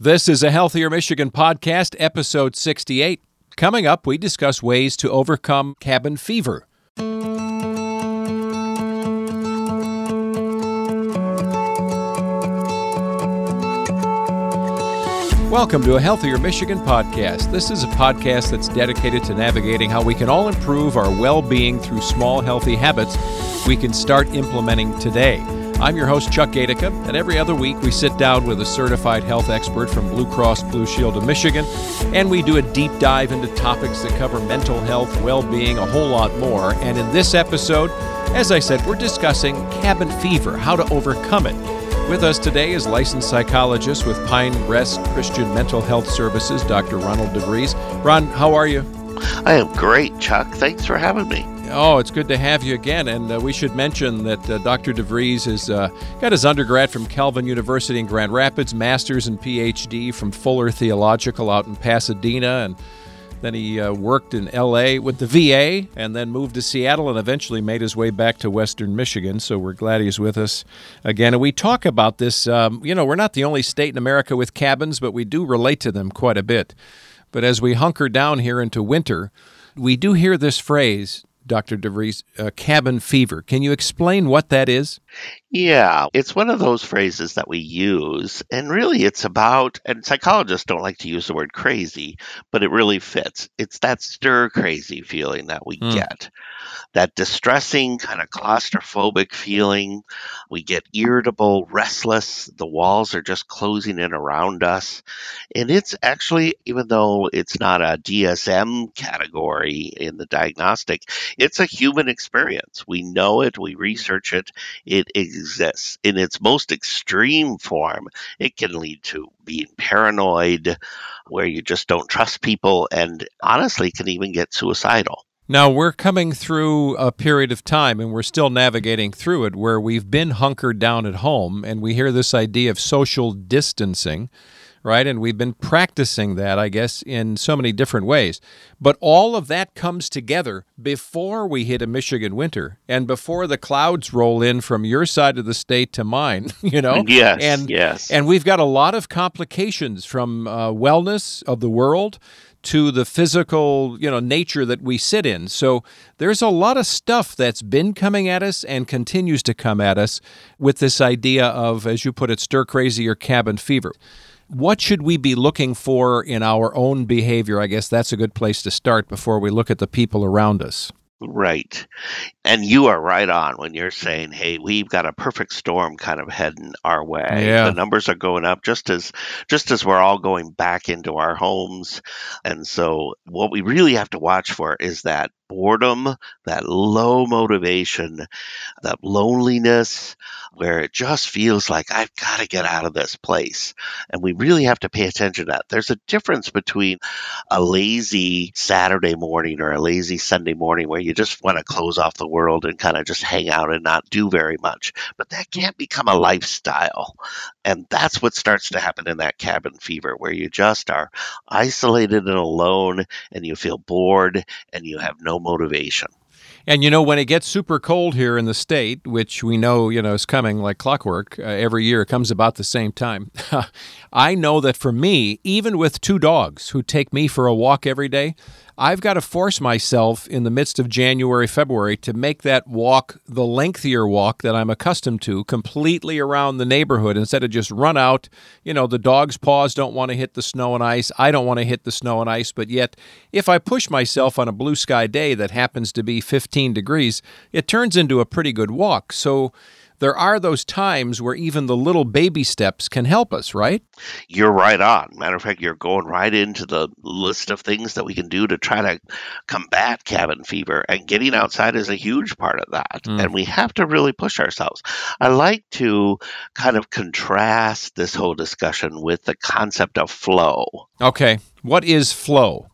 This is a Healthier Michigan podcast, episode 68. Coming up, we discuss ways to overcome cabin fever. Welcome to a Healthier Michigan podcast. This is a podcast that's dedicated to navigating how we can all improve our well being through small, healthy habits we can start implementing today. I'm your host, Chuck Gaidica, and every other week we sit down with a certified health expert from Blue Cross Blue Shield of Michigan, and we do a deep dive into topics that cover mental health, well being, a whole lot more. And in this episode, as I said, we're discussing cabin fever, how to overcome it. With us today is licensed psychologist with Pine Rest Christian Mental Health Services, Dr. Ronald DeVries. Ron, how are you? I am great, Chuck. Thanks for having me. Oh, it's good to have you again. And uh, we should mention that uh, Dr. DeVries has uh, got his undergrad from Calvin University in Grand Rapids, master's and PhD from Fuller Theological out in Pasadena, and then he uh, worked in LA with the VA and then moved to Seattle and eventually made his way back to Western Michigan. So we're glad he's with us again. And we talk about this. Um, you know, we're not the only state in America with cabins, but we do relate to them quite a bit. But as we hunker down here into winter, we do hear this phrase Dr. DeVries, uh, cabin fever. Can you explain what that is? Yeah, it's one of those phrases that we use, and really it's about, and psychologists don't like to use the word crazy, but it really fits. It's that stir crazy feeling that we mm. get, that distressing, kind of claustrophobic feeling. We get irritable, restless, the walls are just closing in around us. And it's actually, even though it's not a DSM category in the diagnostic, it's a human experience. We know it, we research it, it exists. Exists in its most extreme form, it can lead to being paranoid, where you just don't trust people, and honestly can even get suicidal. Now, we're coming through a period of time and we're still navigating through it where we've been hunkered down at home and we hear this idea of social distancing right? And we've been practicing that, I guess, in so many different ways. But all of that comes together before we hit a Michigan winter and before the clouds roll in from your side of the state to mine, you know? Yes. And, yes. And we've got a lot of complications from uh, wellness of the world to the physical, you know, nature that we sit in. So there's a lot of stuff that's been coming at us and continues to come at us with this idea of, as you put it, stir crazy or cabin fever what should we be looking for in our own behavior? I guess that's a good place to start before we look at the people around us. Right. And you are right on when you're saying, hey, we've got a perfect storm kind of heading our way. Yeah. The numbers are going up just as just as we're all going back into our homes. And so what we really have to watch for is that boredom, that low motivation, that loneliness, where it just feels like I've got to get out of this place. And we really have to pay attention to that. There's a difference between a lazy Saturday morning or a lazy Sunday morning where you just want to close off the world and kind of just hang out and not do very much. But that can't become a lifestyle. And that's what starts to happen in that cabin fever where you just are isolated and alone and you feel bored and you have no motivation. And you know, when it gets super cold here in the state, which we know, you know, is coming like clockwork uh, every year, comes about the same time. I know that for me, even with two dogs who take me for a walk every day, I've got to force myself in the midst of January, February to make that walk the lengthier walk that I'm accustomed to, completely around the neighborhood instead of just run out. You know, the dog's paws don't want to hit the snow and ice. I don't want to hit the snow and ice. But yet, if I push myself on a blue sky day that happens to be 15 degrees, it turns into a pretty good walk. So, there are those times where even the little baby steps can help us, right? You're right on. Matter of fact, you're going right into the list of things that we can do to try to combat cabin fever, and getting outside is a huge part of that. Mm. And we have to really push ourselves. I like to kind of contrast this whole discussion with the concept of flow. Okay. What is flow?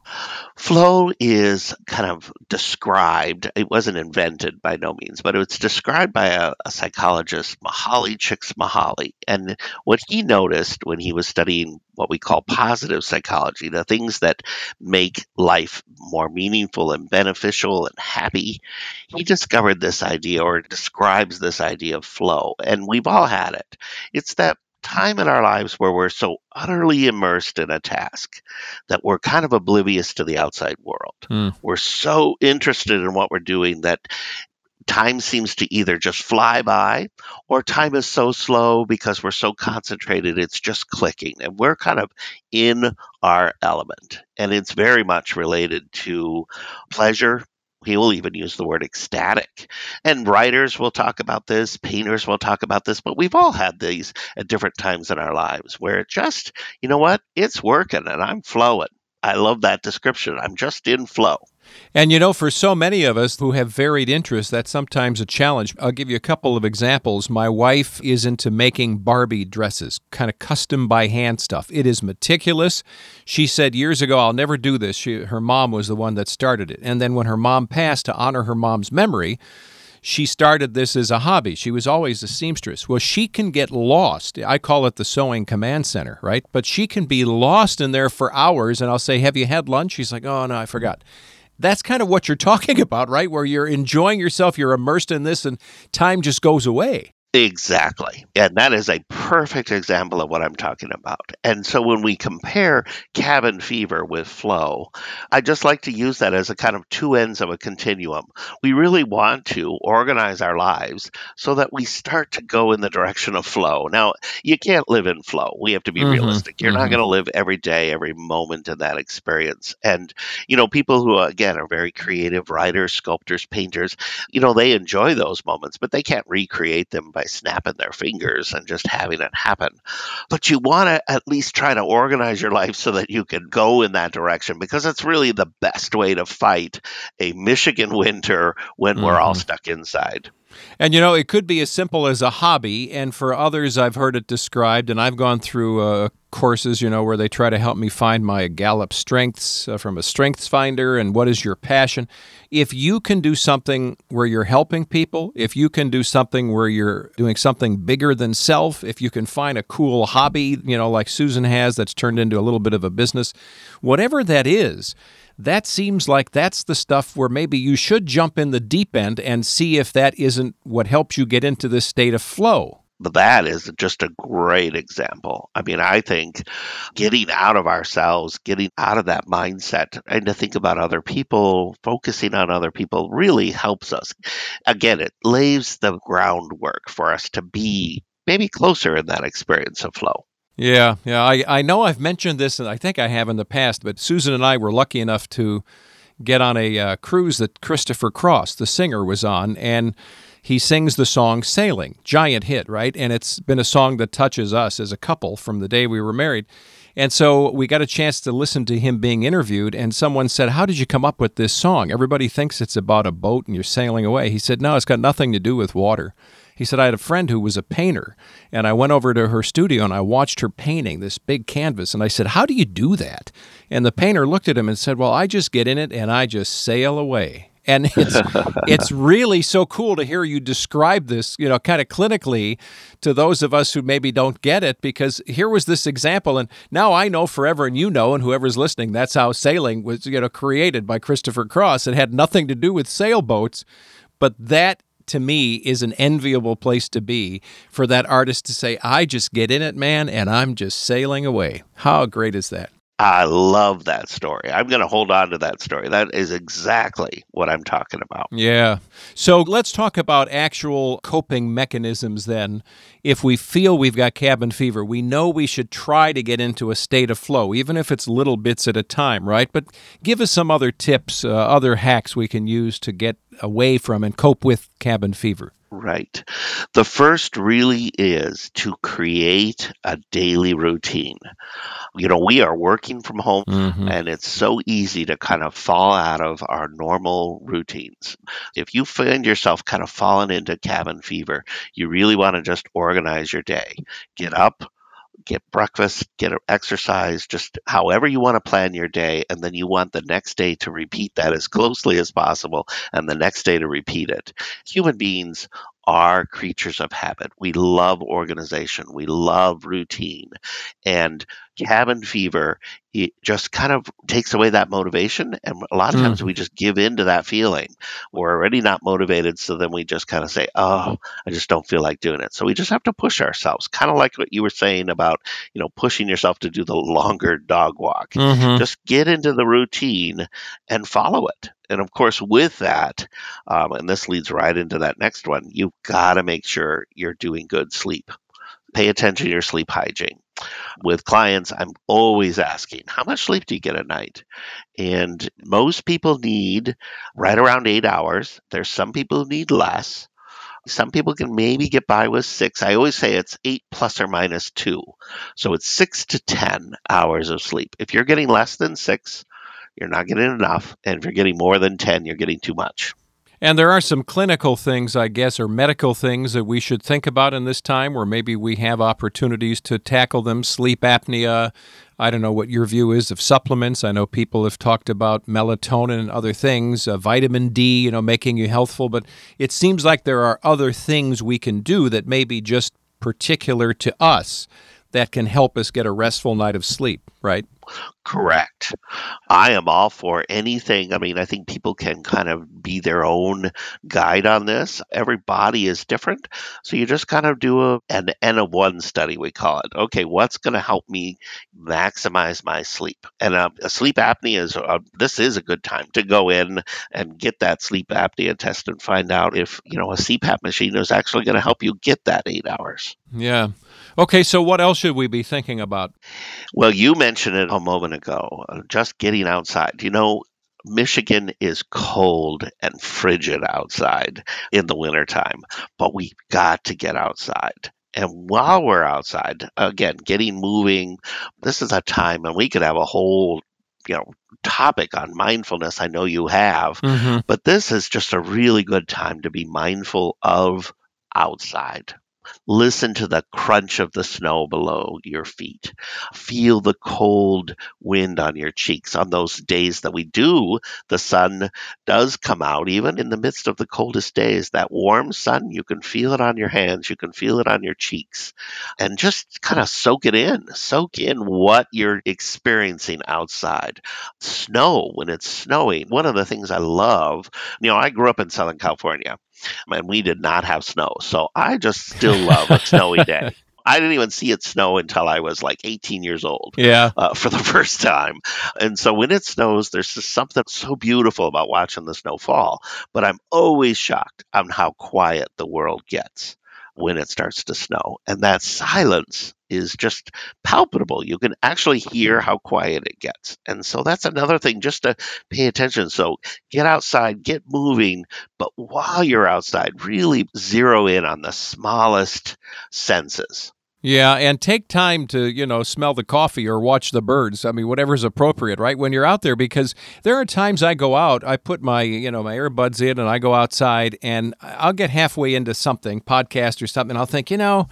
Flow is kind of described, it wasn't invented by no means, but it's described by a, a psychologist, Mihaly Csikszentmihalyi. And what he noticed when he was studying what we call positive psychology, the things that make life more meaningful and beneficial and happy, he discovered this idea or describes this idea of flow. And we've all had it. It's that time in our lives where we're so utterly immersed in a task that we're kind of oblivious to the outside world. Mm. We're so interested in what we're doing that time seems to either just fly by or time is so slow because we're so concentrated it's just clicking and we're kind of in our element and it's very much related to pleasure he will even use the word ecstatic. And writers will talk about this, painters will talk about this, but we've all had these at different times in our lives where it just, you know what, it's working and I'm flowing. I love that description. I'm just in flow. And you know, for so many of us who have varied interests, that's sometimes a challenge. I'll give you a couple of examples. My wife is into making Barbie dresses, kind of custom by hand stuff. It is meticulous. She said years ago, I'll never do this. She, her mom was the one that started it. And then when her mom passed, to honor her mom's memory, she started this as a hobby. She was always a seamstress. Well, she can get lost. I call it the sewing command center, right? But she can be lost in there for hours, and I'll say, Have you had lunch? She's like, Oh, no, I forgot that's kind of what you're talking about, right? Where you're enjoying yourself, you're immersed in this, and time just goes away. Exactly. And that is a perfect example of what I'm talking about. And so when we compare cabin fever with flow, I just like to use that as a kind of two ends of a continuum. We really want to organize our lives so that we start to go in the direction of flow. Now, you can't live in flow. We have to be mm-hmm. realistic. You're mm-hmm. not going to live every day, every moment in that experience. And, you know, people who, again, are very creative writers, sculptors, painters, you know, they enjoy those moments, but they can't recreate them by snapping their fingers and just having it happen. But you want to at least try to organize your life so that you can go in that direction because it's really the best way to fight a Michigan winter when mm-hmm. we're all mm-hmm. stuck inside. And you know, it could be as simple as a hobby. And for others, I've heard it described, and I've gone through uh, courses, you know, where they try to help me find my Gallup strengths uh, from a strengths finder and what is your passion. If you can do something where you're helping people, if you can do something where you're doing something bigger than self, if you can find a cool hobby, you know, like Susan has that's turned into a little bit of a business, whatever that is, that seems like that's the stuff where maybe you should jump in the deep end and see if that isn't what helps you get into this state of flow. That is just a great example. I mean, I think getting out of ourselves, getting out of that mindset, and to think about other people, focusing on other people really helps us. Again, it lays the groundwork for us to be maybe closer in that experience of flow. Yeah, yeah. I, I know I've mentioned this, and I think I have in the past, but Susan and I were lucky enough to get on a uh, cruise that Christopher Cross, the singer, was on, and he sings the song Sailing, giant hit, right? And it's been a song that touches us as a couple from the day we were married. And so we got a chance to listen to him being interviewed, and someone said, How did you come up with this song? Everybody thinks it's about a boat and you're sailing away. He said, No, it's got nothing to do with water. He said, I had a friend who was a painter, and I went over to her studio and I watched her painting this big canvas. And I said, How do you do that? And the painter looked at him and said, Well, I just get in it and I just sail away. And it's it's really so cool to hear you describe this, you know, kind of clinically to those of us who maybe don't get it, because here was this example, and now I know forever, and you know, and whoever's listening, that's how sailing was, you know, created by Christopher Cross. It had nothing to do with sailboats, but that to me is an enviable place to be for that artist to say, I just get in it, man, and I'm just sailing away. How great is that? I love that story. I'm going to hold on to that story. That is exactly what I'm talking about. Yeah. So let's talk about actual coping mechanisms then. If we feel we've got cabin fever, we know we should try to get into a state of flow, even if it's little bits at a time, right? But give us some other tips, uh, other hacks we can use to get away from and cope with cabin fever. Right. The first really is to create a daily routine. You know, we are working from home mm-hmm. and it's so easy to kind of fall out of our normal routines. If you find yourself kind of falling into cabin fever, you really want to just organize your day. Get up, get breakfast, get exercise, just however you want to plan your day. And then you want the next day to repeat that as closely as possible and the next day to repeat it. Human beings are creatures of habit. We love organization. We love routine. And cabin fever it just kind of takes away that motivation. And a lot of times Mm. we just give in to that feeling. We're already not motivated. So then we just kind of say, oh, I just don't feel like doing it. So we just have to push ourselves, kind of like what you were saying about, you know, pushing yourself to do the longer dog walk. Mhm. Just get into the routine and follow it. And of course, with that, um, and this leads right into that next one, you've got to make sure you're doing good sleep. Pay attention to your sleep hygiene. With clients, I'm always asking, how much sleep do you get at night? And most people need right around eight hours. There's some people who need less. Some people can maybe get by with six. I always say it's eight plus or minus two. So it's six to 10 hours of sleep. If you're getting less than six, you're not getting enough. And if you're getting more than 10, you're getting too much. And there are some clinical things, I guess, or medical things that we should think about in this time where maybe we have opportunities to tackle them. Sleep apnea. I don't know what your view is of supplements. I know people have talked about melatonin and other things, uh, vitamin D, you know, making you healthful. But it seems like there are other things we can do that may be just particular to us that can help us get a restful night of sleep, right? Correct. I am all for anything. I mean, I think people can kind of be their own guide on this. Every body is different. So you just kind of do a, an N of one study, we call it. Okay, what's going to help me maximize my sleep? And uh, sleep apnea is, uh, this is a good time to go in and get that sleep apnea test and find out if, you know, a CPAP machine is actually going to help you get that eight hours. Yeah. Okay, so what else should we be thinking about? Well, you mentioned it a moment ago, uh, just getting outside. You know, Michigan is cold and frigid outside in the wintertime, but we've got to get outside. And while we're outside, again, getting moving, this is a time, and we could have a whole, you know, topic on mindfulness. I know you have, Mm-hmm. but this is just a really good time to be mindful of outside. Listen to the crunch of the snow below your feet. Feel the cold wind on your cheeks. On those days that we do, the sun does come out, even in the midst of the coldest days. That warm sun, you can feel it on your hands, you can feel it on your cheeks. And just kind of soak it in. Soak in what you're experiencing outside. Snow, when it's snowing, one of the things I love, you know, I grew up in Southern California and we did not have snow. So I just still love a snowy day. I didn't even see it snow until I was like 18 years old Yeah. uh, for the first time. And so when it snows, there's just something so beautiful about watching the snow fall. But I'm always shocked on how quiet the world gets when it starts to snow. And that silence is just palpable. You can actually hear how quiet it gets. And so that's another thing just to pay attention. So get outside, get moving, but while you're outside, really zero in on the smallest senses. Yeah, and take time to, you know, smell the coffee or watch the birds. I mean, whatever's appropriate, right? When you're out there because there are times I go out, I put my, you know, my earbuds in and I go outside and I'll get halfway into something, podcast or something, I'll think, you know,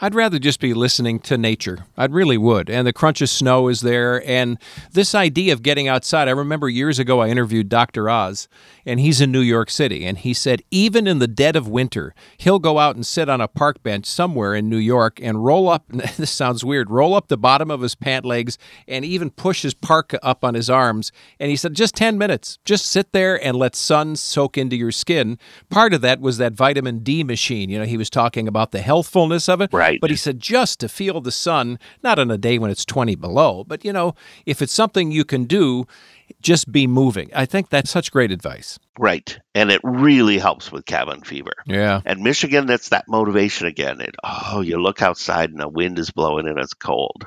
I'd rather just be listening to nature. I really would. And the crunch of snow is there and this idea of getting outside. I remember years ago I interviewed Dr. Oz and he's in New York City and he said even in the dead of winter, he'll go out and sit on a park bench somewhere in New York and roll up this sounds weird roll up the bottom of his pant legs and even push his parka up on his arms. And he said just 10 minutes. Just sit there and let sun soak into your skin. Part of that was that vitamin d machine. You know he was talking about the healthfulness of it. Right. but he said just to feel the sun not on a day when it's 20 below but you know if it's something you can do just be moving i think that's such great advice Right. And it really helps with cabin fever. yeah And Michigan, that's that motivation again. It, oh, you look outside and the wind is blowing and it's cold.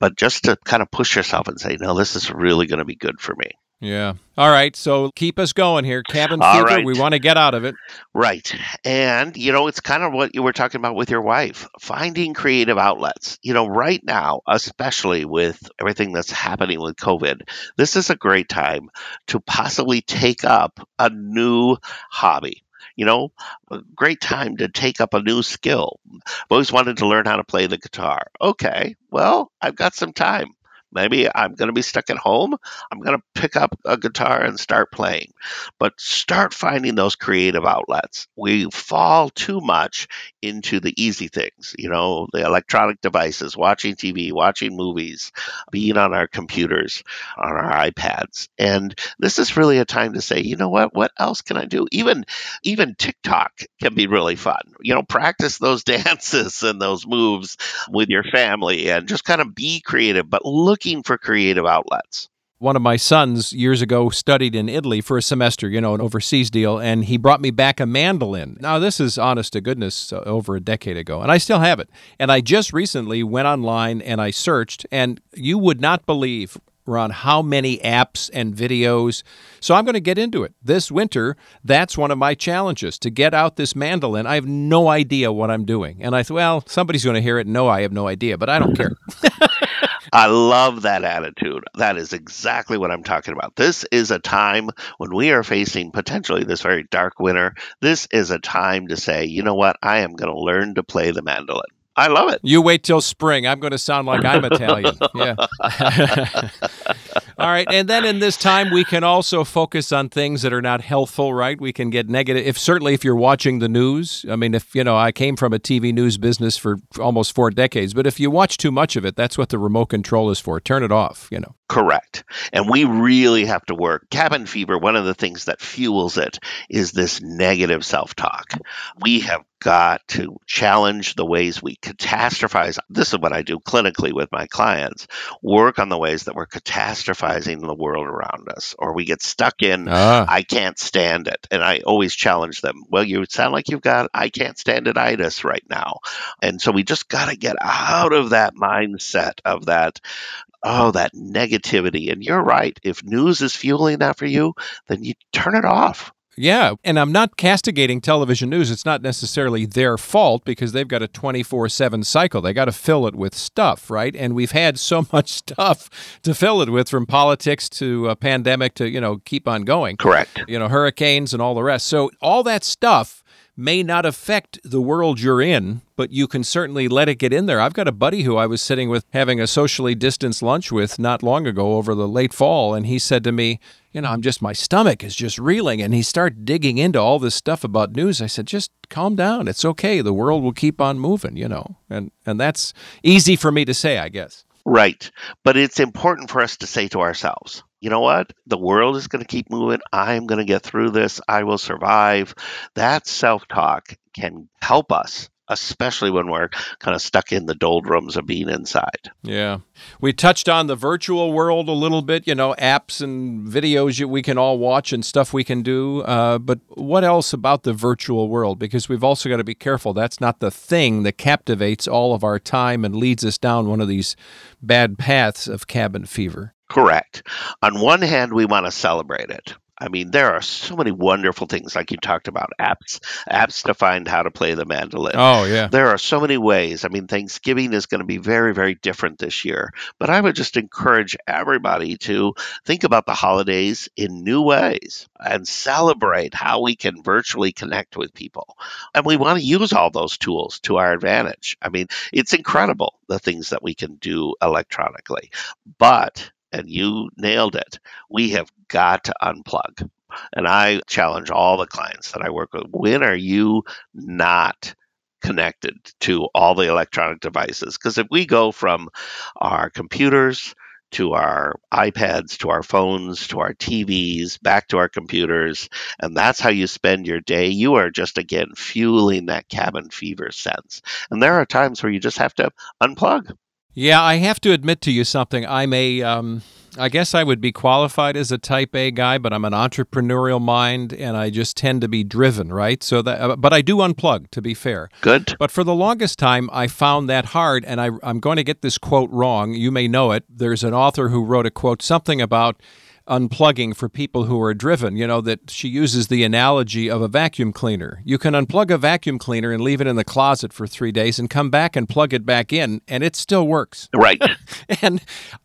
But just to kind of push yourself and say, no, this is really going to be good for me. Yeah all right so keep us going here cabin fever right. we want to get out of it Right. And, you know, it's kind of what you were talking about with your wife finding creative outlets. You know, right now, especially with everything that's happening with COVID, this is a great time to possibly take up a new hobby. You know, a great time to take up a new skill. I've always wanted to learn how to play the guitar. Okay, well, I've got some time. Maybe I'm going to be stuck at home. I'm going to pick up a guitar and start playing. But start finding those creative outlets. We fall too much into the easy things, you know, the electronic devices, watching TV, watching movies, being on our computers, on our iPads. And this is really a time to say, you know what, what else can I do? Even even TikTok can be really fun. You know, practice those dances and those moves with your family and just kind of be creative, but looking for creative outlets one of my sons years ago studied in Italy for a semester, you know, an overseas deal, and he brought me back a mandolin. Now, this is honest to goodness uh, over a decade ago, and I still have it. And I just recently went online and I searched, and you would not believe. Ron, how many apps and videos? So I'm going to get into it. This winter, that's one of my challenges to get out this mandolin. I have no idea what I'm doing. And I thought, well, somebody's going to hear it. No, I have no idea, but I don't care. I love that attitude. That is exactly what I'm talking about. This is a time when we are facing potentially this very dark winter. This is a time to say, you know what? I am going to learn to play the mandolin. I love it. You wait till spring. I'm going to sound like I'm Italian. Yeah. All right. And then in this time, we can also focus on things that are not healthful, right? We can get negative. If certainly if you're watching the news, I mean, if, you know, I came from a TV news business for almost four decades, but if you watch too much of it, that's what the remote control is for. Turn it off, you know. Correct. And we really have to work. Cabin fever, one of the things that fuels it is this negative self talk. We have got to challenge the ways we catastrophize. This is what I do clinically with my clients work on the ways that we're catastrophizing the world around us, or we get stuck in, ah. I can't stand it. And I always challenge them, well, you sound like you've got, I can't stand it itis right now. And so we just got to get out of that mindset of that, oh, that negativity. And you're right. If news is fueling that for you, then you turn it off. Yeah, and I'm not castigating television news. It's not necessarily their fault because they've got a 24 7 cycle. They got to fill it with stuff, right? And we've had so much stuff to fill it with from politics to a pandemic to, you know, keep on going. Correct. You know, hurricanes and all the rest. So all that stuff may not affect the world you're in, but you can certainly let it get in there. I've got a buddy who I was sitting with having a socially distanced lunch with not long ago over the late fall, and he said to me, You know, I'm just, my stomach is just reeling. And he started digging into all this stuff about news. I said, Just calm down. It's okay. The world will keep on moving, you know. And, and that's easy for me to say, I guess. Right. But it's important for us to say to ourselves, you know what? The world is going to keep moving. I'm going to get through this. I will survive. That self talk can help us especially when we're kind of stuck in the doldrums of being inside. Yeah. We touched on the virtual world a little bit, you know, apps and videos we can all watch and stuff we can do. Uh, but what else about the virtual world? Because we've also got to be careful. That's not the thing that captivates all of our time and leads us down one of these bad paths of cabin fever. Correct. On one hand, we want to celebrate it. I mean, there are so many wonderful things, like you talked about apps, apps to find how to play the mandolin. Oh, yeah. There are so many ways. I mean, Thanksgiving is going to be very, very different this year. But I would just encourage everybody to think about the holidays in new ways and celebrate how we can virtually connect with people. And we want to use all those tools to our advantage. I mean, it's incredible the things that we can do electronically. But and you nailed it. We have got to unplug. And I challenge all the clients that I work with when are you not connected to all the electronic devices? Because if we go from our computers to our iPads, to our phones, to our TVs, back to our computers, and that's how you spend your day, you are just again fueling that cabin fever sense. And there are times where you just have to unplug. Yeah, I have to admit to you something. I'm a, um, I guess I would be qualified as a type A guy, but I'm an entrepreneurial mind and I just tend to be driven, right? So that, uh, but I do unplug, to be fair. Good. But for the longest time, I found that hard, and I, I'm going to get this quote wrong. You may know it. There's an author who wrote a quote, something about unplugging for people who are driven. You know, that she uses the analogy of a vacuum cleaner. You can unplug a vacuum cleaner and leave it in the closet for three days and come back and plug it back in, and it still works. Right. and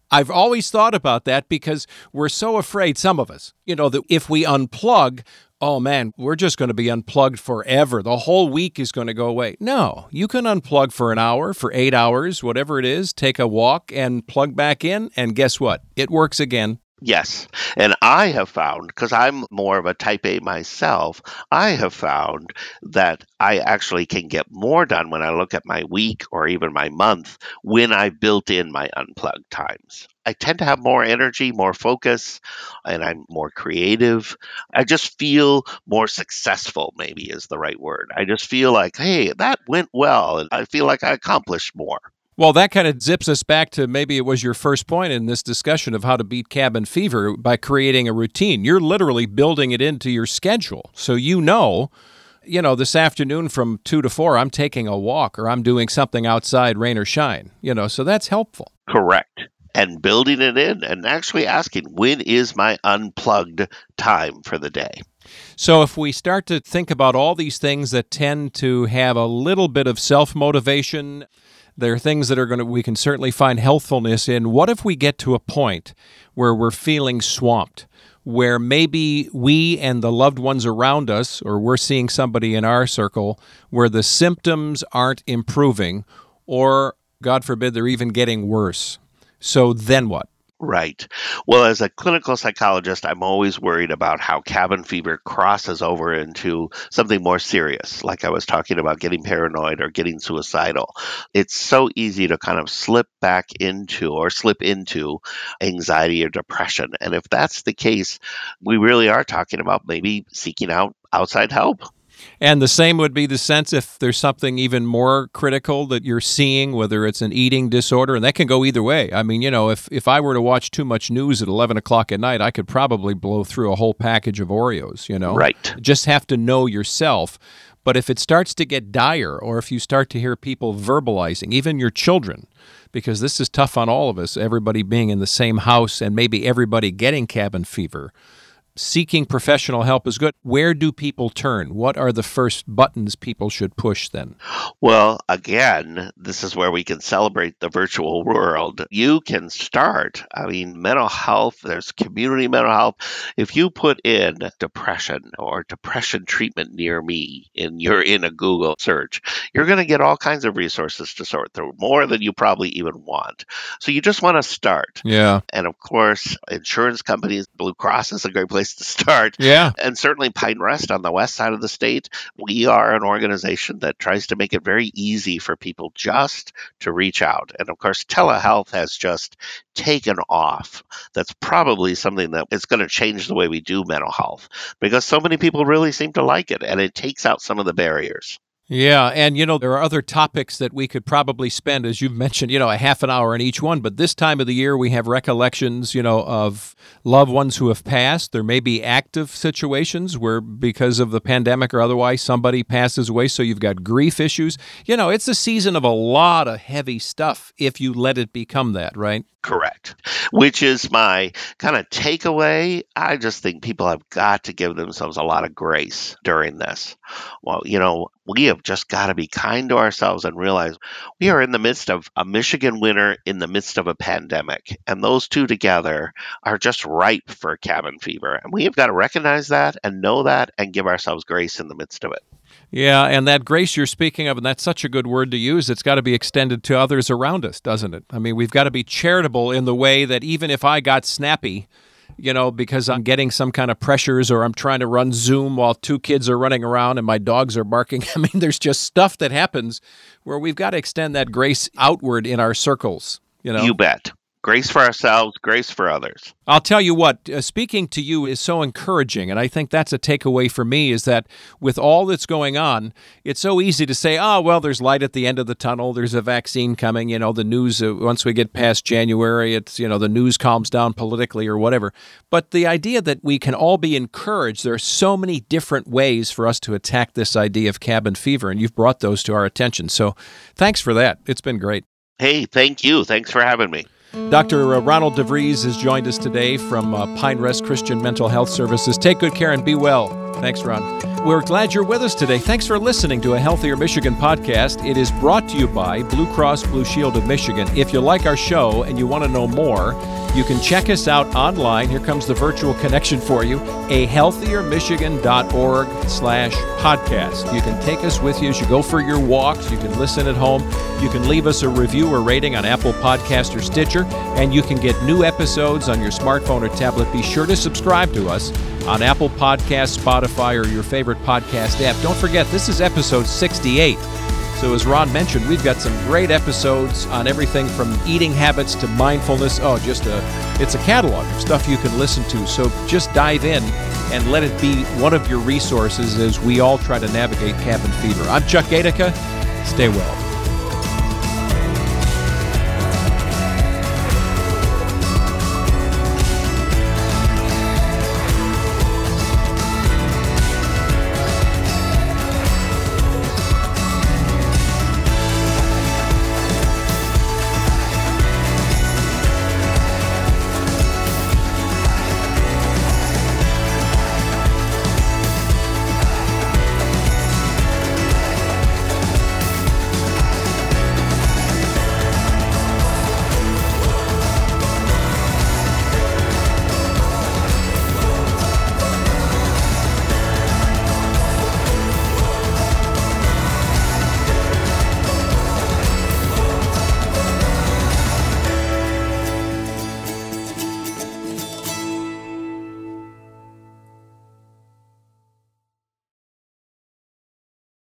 I've always thought about that because we're so afraid, some of us, you know, that if we unplug, oh man, we're just going to be unplugged forever. The whole week is going to go away. No, you can unplug for an hour, for eight hours, whatever it is, take a walk and plug back in. And guess what? It works again. Yes. And I have found, because I'm more of a type A myself, I have found that I actually can get more done when I look at my week or even my month when I built in my unplugged times. I tend to have more energy, more focus, and I'm more creative. I just feel more successful, maybe is the right word. I just feel like, hey, that went well. And I feel like I accomplished more. Well, that kind of zips us back to maybe it was your first point in this discussion of how to beat cabin fever by creating a routine. You're literally building it into your schedule. So you know, you know, this afternoon from 2 to 4 I'm taking a walk or I'm doing something outside rain or shine. You know, so that's helpful. Correct. And building it in and actually asking when is my unplugged time for the day? So, if we start to think about all these things that tend to have a little bit of self motivation, there are things that are going to, we can certainly find healthfulness in. What if we get to a point where we're feeling swamped? Where maybe we and the loved ones around us, or we're seeing somebody in our circle, where the symptoms aren't improving, or God forbid, they're even getting worse. So then what? Right. Well, as a clinical psychologist, I'm always worried about how cabin fever crosses over into something more serious, like I was talking about getting paranoid or getting suicidal. It's so easy to kind of slip back into or slip into anxiety or depression. And if that's the case, we really are talking about maybe seeking out outside help. And the same would be the sense if there's something even more critical that you're seeing, whether it's an eating disorder, and that can go either way. I mean, you know, if, if I were to watch too much news at 11 o'clock at night, I could probably blow through a whole package of Oreos, you know? Right. Just have to know yourself. But if it starts to get dire, or if you start to hear people verbalizing, even your children, because this is tough on all of us, everybody being in the same house and maybe everybody getting cabin fever seeking professional help is good. Where do people turn? What are the first buttons people should push then? Well, again, this is where we can celebrate the virtual world. You can start. I mean, mental health, there's community mental health. If you put in depression or depression treatment near me and you're in a Google search, you're going to get all kinds of resources to sort through, more than you probably even want. So you just want to start. Yeah. And of course, insurance companies, Blue Cross is a great place place to start. Yeah. And certainly Pine Rest on the west side of the state, we are an organization that tries to make it very easy for people just to reach out. And of course, telehealth has just taken off. That's probably something that is going to change the way we do mental health because so many people really seem to like it and it takes out some of the barriers. Yeah, and you know, there are other topics that we could probably spend, as you've mentioned, you know, a half an hour on each one. But this time of the year, we have recollections, you know, of loved ones who have passed. There may be active situations where, because of the pandemic or otherwise, somebody passes away. So you've got grief issues. You know, it's a season of a lot of heavy stuff if you let it become that, right? Correct. Which is my kind of takeaway. I just think people have got to give themselves a lot of grace during this. Well, you know, we have just got to be kind to ourselves and realize we are in the midst of a Michigan winter in the midst of a pandemic. And those two together are just ripe for cabin fever. And we have got to recognize that and know that and give ourselves grace in the midst of it. Yeah, and that grace you're speaking of, and that's such a good word to use, it's got to be extended to others around us, doesn't it? I mean, we've got to be charitable in the way that even if I got snappy, you know, because I'm getting some kind of pressures or I'm trying to run Zoom while two kids are running around and my dogs are barking. I mean, there's just stuff that happens where we've got to extend that grace outward in our circles. You know, you bet grace for ourselves, grace for others. I'll tell you what, uh, speaking to you is so encouraging. And I think that's a takeaway for me is that with all that's going on, it's so easy to say, oh, well, there's light at the end of the tunnel. There's a vaccine coming. You know, the news, uh, once we get past January, it's, you know, the news calms down politically or whatever. But the idea that we can all be encouraged, there are so many different ways for us to attack this idea of cabin fever. And you've brought those to our attention. So thanks for that. It's been great. Hey, thank you. Thanks for having me. Dr. Ronald DeVries has joined us today from uh, Pine Rest Christian Mental Health Services. Take good care and be well. Thanks, Ron. We're glad you're with us today. Thanks for listening to a Healthier Michigan podcast. It is brought to you by Blue Cross Blue Shield of Michigan. If you like our show and you want to know more, you can check us out online. Here comes the virtual connection for you, a healthiermichigan.org slash podcast. You can take us with you as you go for your walks. You can listen at home. You can leave us a review or rating on Apple Podcast or Stitcher, and you can get new episodes on your smartphone or tablet. Be sure to subscribe to us on Apple Podcast, Spotify, or your favorite podcast app. Don't forget, this is episode 68. So, as Ron mentioned, we've got some great episodes on everything from eating habits to mindfulness. Oh, just a it's a catalog of stuff you can listen to. So just dive in and let it be one of your resources as we all try to navigate cabin fever. I'm Chuck Gaidica. Stay well.